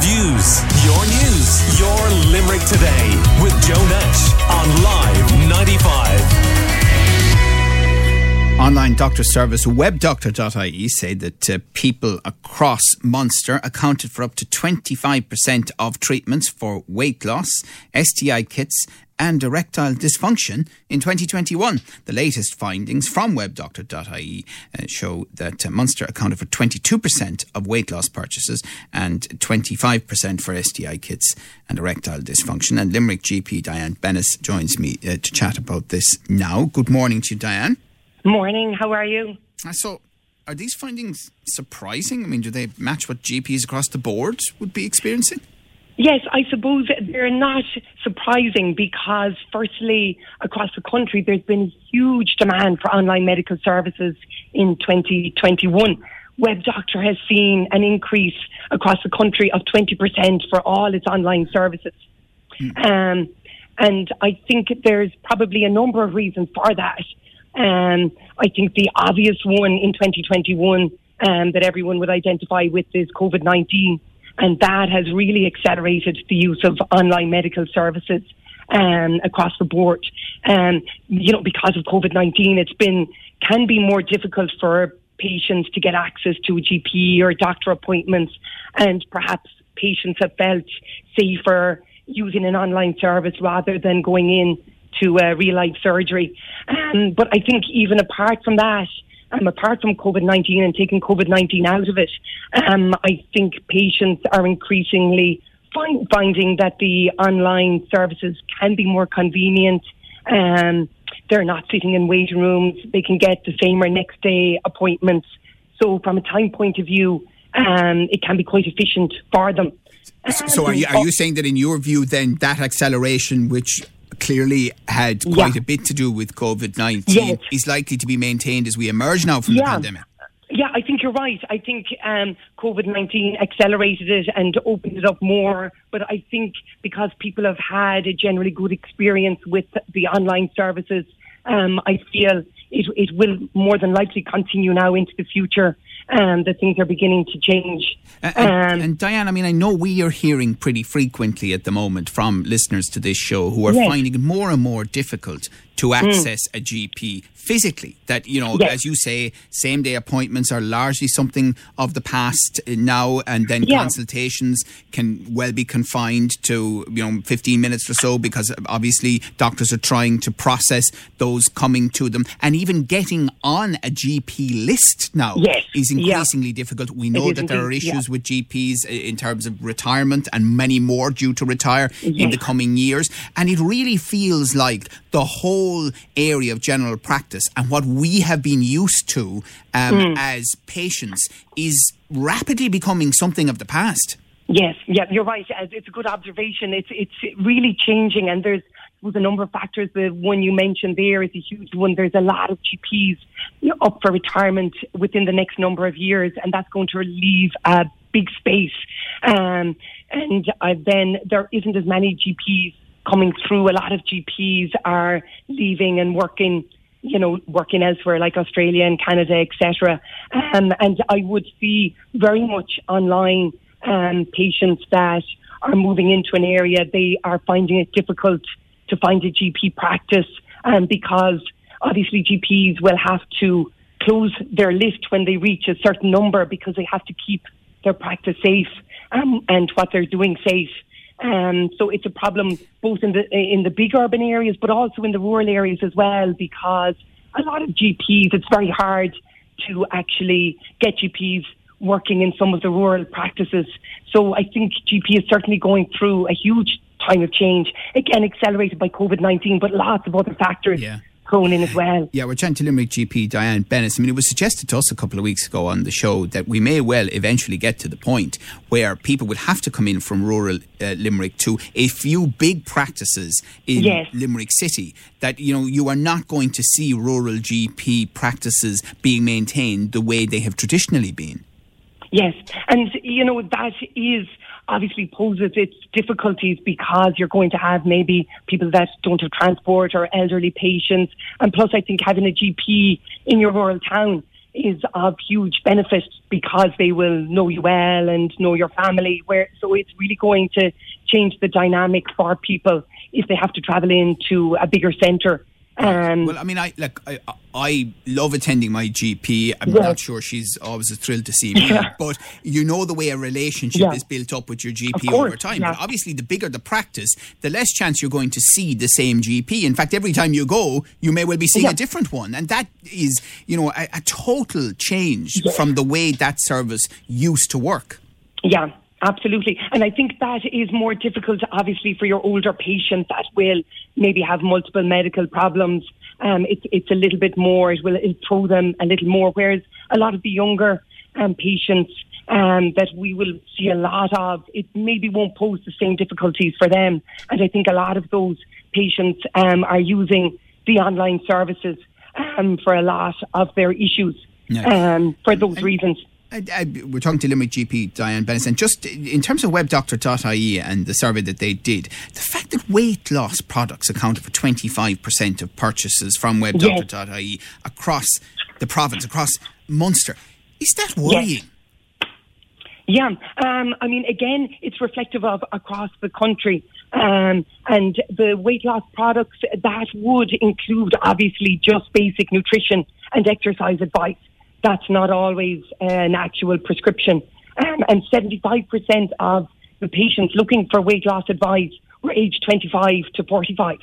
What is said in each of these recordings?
Views, your news, your Limerick today with Joe Nash on Live 95. Online doctor service webdoctor.ie say that uh, people across Munster accounted for up to 25% of treatments for weight loss, STI kits, and erectile dysfunction in 2021. The latest findings from webdoctor.ie uh, show that uh, Munster accounted for 22% of weight loss purchases and 25% for STI kits and erectile dysfunction. And Limerick GP Diane Bennis joins me uh, to chat about this now. Good morning to you, Diane. Morning, how are you? So, are these findings surprising? I mean, do they match what GPs across the board would be experiencing? Yes, I suppose they're not surprising because, firstly, across the country, there's been a huge demand for online medical services in 2021. Web Doctor has seen an increase across the country of 20% for all its online services. Mm. Um, and I think there's probably a number of reasons for that. Um, I think the obvious one in 2021 um, that everyone would identify with is COVID 19 and that has really accelerated the use of online medical services um, across the board. Um, you know, because of COVID nineteen, it's been can be more difficult for patients to get access to a GP or doctor appointments, and perhaps patients have felt safer using an online service rather than going in to a real life surgery. Um, but I think even apart from that, um, apart from COVID 19 and taking COVID 19 out of it, um, I think patients are increasingly find, finding that the online services can be more convenient. Um, they're not sitting in waiting rooms. They can get the same or next day appointments. So, from a time point of view, um, it can be quite efficient for them. So, are you, are you saying that, in your view, then that acceleration, which clearly had quite yeah. a bit to do with COVID 19 yes. is likely to be maintained as we emerge now from yeah. the pandemic. Yeah, I think you're right. I think um, COVID 19 accelerated it and opened it up more. But I think because people have had a generally good experience with the online services, um, I feel it, it will more than likely continue now into the future um, that things are beginning to change. And, um, and, Diane, I mean, I know we are hearing pretty frequently at the moment from listeners to this show who are yes. finding it more and more difficult to mm. access mm. a GP physically. That, you know, yes. as you say, same day appointments are largely something of the past now, and then yeah. consultations can well be confined to, you know, 15 minutes or so because obviously doctors are trying to process those coming to them. And even getting on a GP list now yes. is increasingly yeah. difficult. We know that there are issues yeah. with GPs in terms of retirement and many more due to retire in the coming years. And it really feels like the whole area of general practice and what we have been used to um, mm. as patients is rapidly becoming something of the past. Yes, yeah, you're right. It's a good observation. It's it's really changing, and there's there's a number of factors. The one you mentioned there is a huge one. There's a lot of GPs up for retirement within the next number of years, and that's going to leave a big space. Um, and uh, then there isn't as many GPs coming through. A lot of GPs are leaving and working you know, working elsewhere like Australia and Canada, etc. Um, and I would see very much online um, patients that are moving into an area they are finding it difficult to find a GP practice um, because obviously GPs will have to close their list when they reach a certain number because they have to keep their practice safe um, and what they're doing safe. Um, so it's a problem both in the in the big urban areas, but also in the rural areas as well, because a lot of GPs, it's very hard to actually get GPs working in some of the rural practices. So I think GP is certainly going through a huge time of change, again accelerated by COVID nineteen, but lots of other factors. Yeah thrown in as well. Yeah, we're chatting to Limerick GP Diane Bennis. I mean, it was suggested to us a couple of weeks ago on the show that we may well eventually get to the point where people would have to come in from rural uh, Limerick to a few big practices in yes. Limerick City. That you know you are not going to see rural GP practices being maintained the way they have traditionally been. Yes, and you know that is obviously poses its difficulties because you're going to have maybe people that don't have transport or elderly patients. And plus, I think having a GP in your rural town is of huge benefit because they will know you well and know your family. Where so it's really going to change the dynamic for people if they have to travel into a bigger centre um, well, I mean, I like I, I love attending my GP. I'm yeah. not sure she's always a thrill to see me, yeah. but you know the way a relationship yeah. is built up with your GP over time. But obviously, the bigger the practice, the less chance you're going to see the same GP. In fact, every time you go, you may well be seeing a different one, and that is, you know, a, a total change from the way that service used to work. Yeah, Absolutely. And I think that is more difficult, obviously, for your older patient that will maybe have multiple medical problems. Um, it's, it's a little bit more, it will it'll throw them a little more. Whereas a lot of the younger um, patients um, that we will see a lot of, it maybe won't pose the same difficulties for them. And I think a lot of those patients um, are using the online services um, for a lot of their issues yeah. Um, for those reasons. I, I, we're talking to Limerick GP Diane Bennis, just in terms of webdoctor.ie and the survey that they did, the fact that weight loss products accounted for 25% of purchases from webdoctor.ie yes. across the province, across Munster, is that worrying? Yes. Yeah, um, I mean, again, it's reflective of across the country. Um, and the weight loss products that would include obviously just basic nutrition and exercise advice that's not always an actual prescription. Um, and 75% of the patients looking for weight loss advice were aged 25 to 45.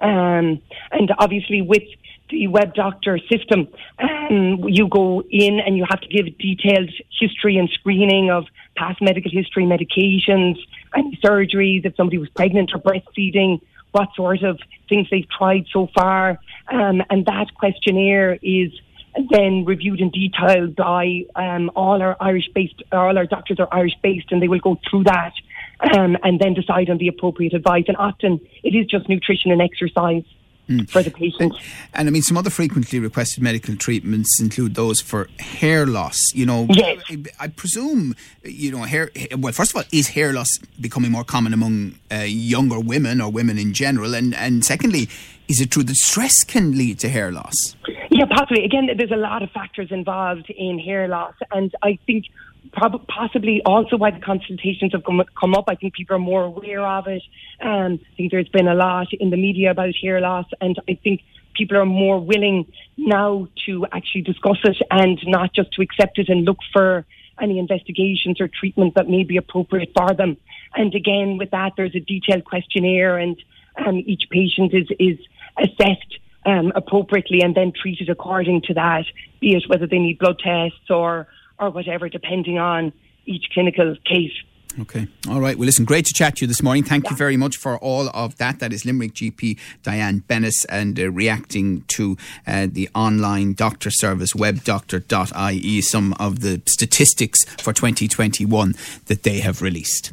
Um, and obviously, with the web doctor system, um, you go in and you have to give detailed history and screening of past medical history, medications, any surgeries, if somebody was pregnant or breastfeeding, what sort of things they've tried so far. Um, and that questionnaire is then reviewed in detail by um, all our Irish based, all our doctors are Irish based, and they will go through that um, and then decide on the appropriate advice. And often it is just nutrition and exercise. Mm. For the patient. And I mean, some other frequently requested medical treatments include those for hair loss. You know, yes. I, I presume, you know, hair. Well, first of all, is hair loss becoming more common among uh, younger women or women in general? And and secondly, is it true that stress can lead to hair loss? Yeah, possibly. Again, there's a lot of factors involved in hair loss, and I think prob- possibly also why the consultations have come, come up. I think people are more aware of it. Um, I think there's been a lot in the media about hair loss, and I think people are more willing now to actually discuss it and not just to accept it and look for any investigations or treatment that may be appropriate for them. And again, with that, there's a detailed questionnaire, and um, each patient is is assessed um, appropriately and then treated according to that, be it whether they need blood tests or, or whatever, depending on each clinical case. Okay. All right. Well, listen, great to chat to you this morning. Thank yeah. you very much for all of that. That is Limerick GP Diane Bennis and uh, reacting to uh, the online doctor service webdoctor.ie, some of the statistics for 2021 that they have released.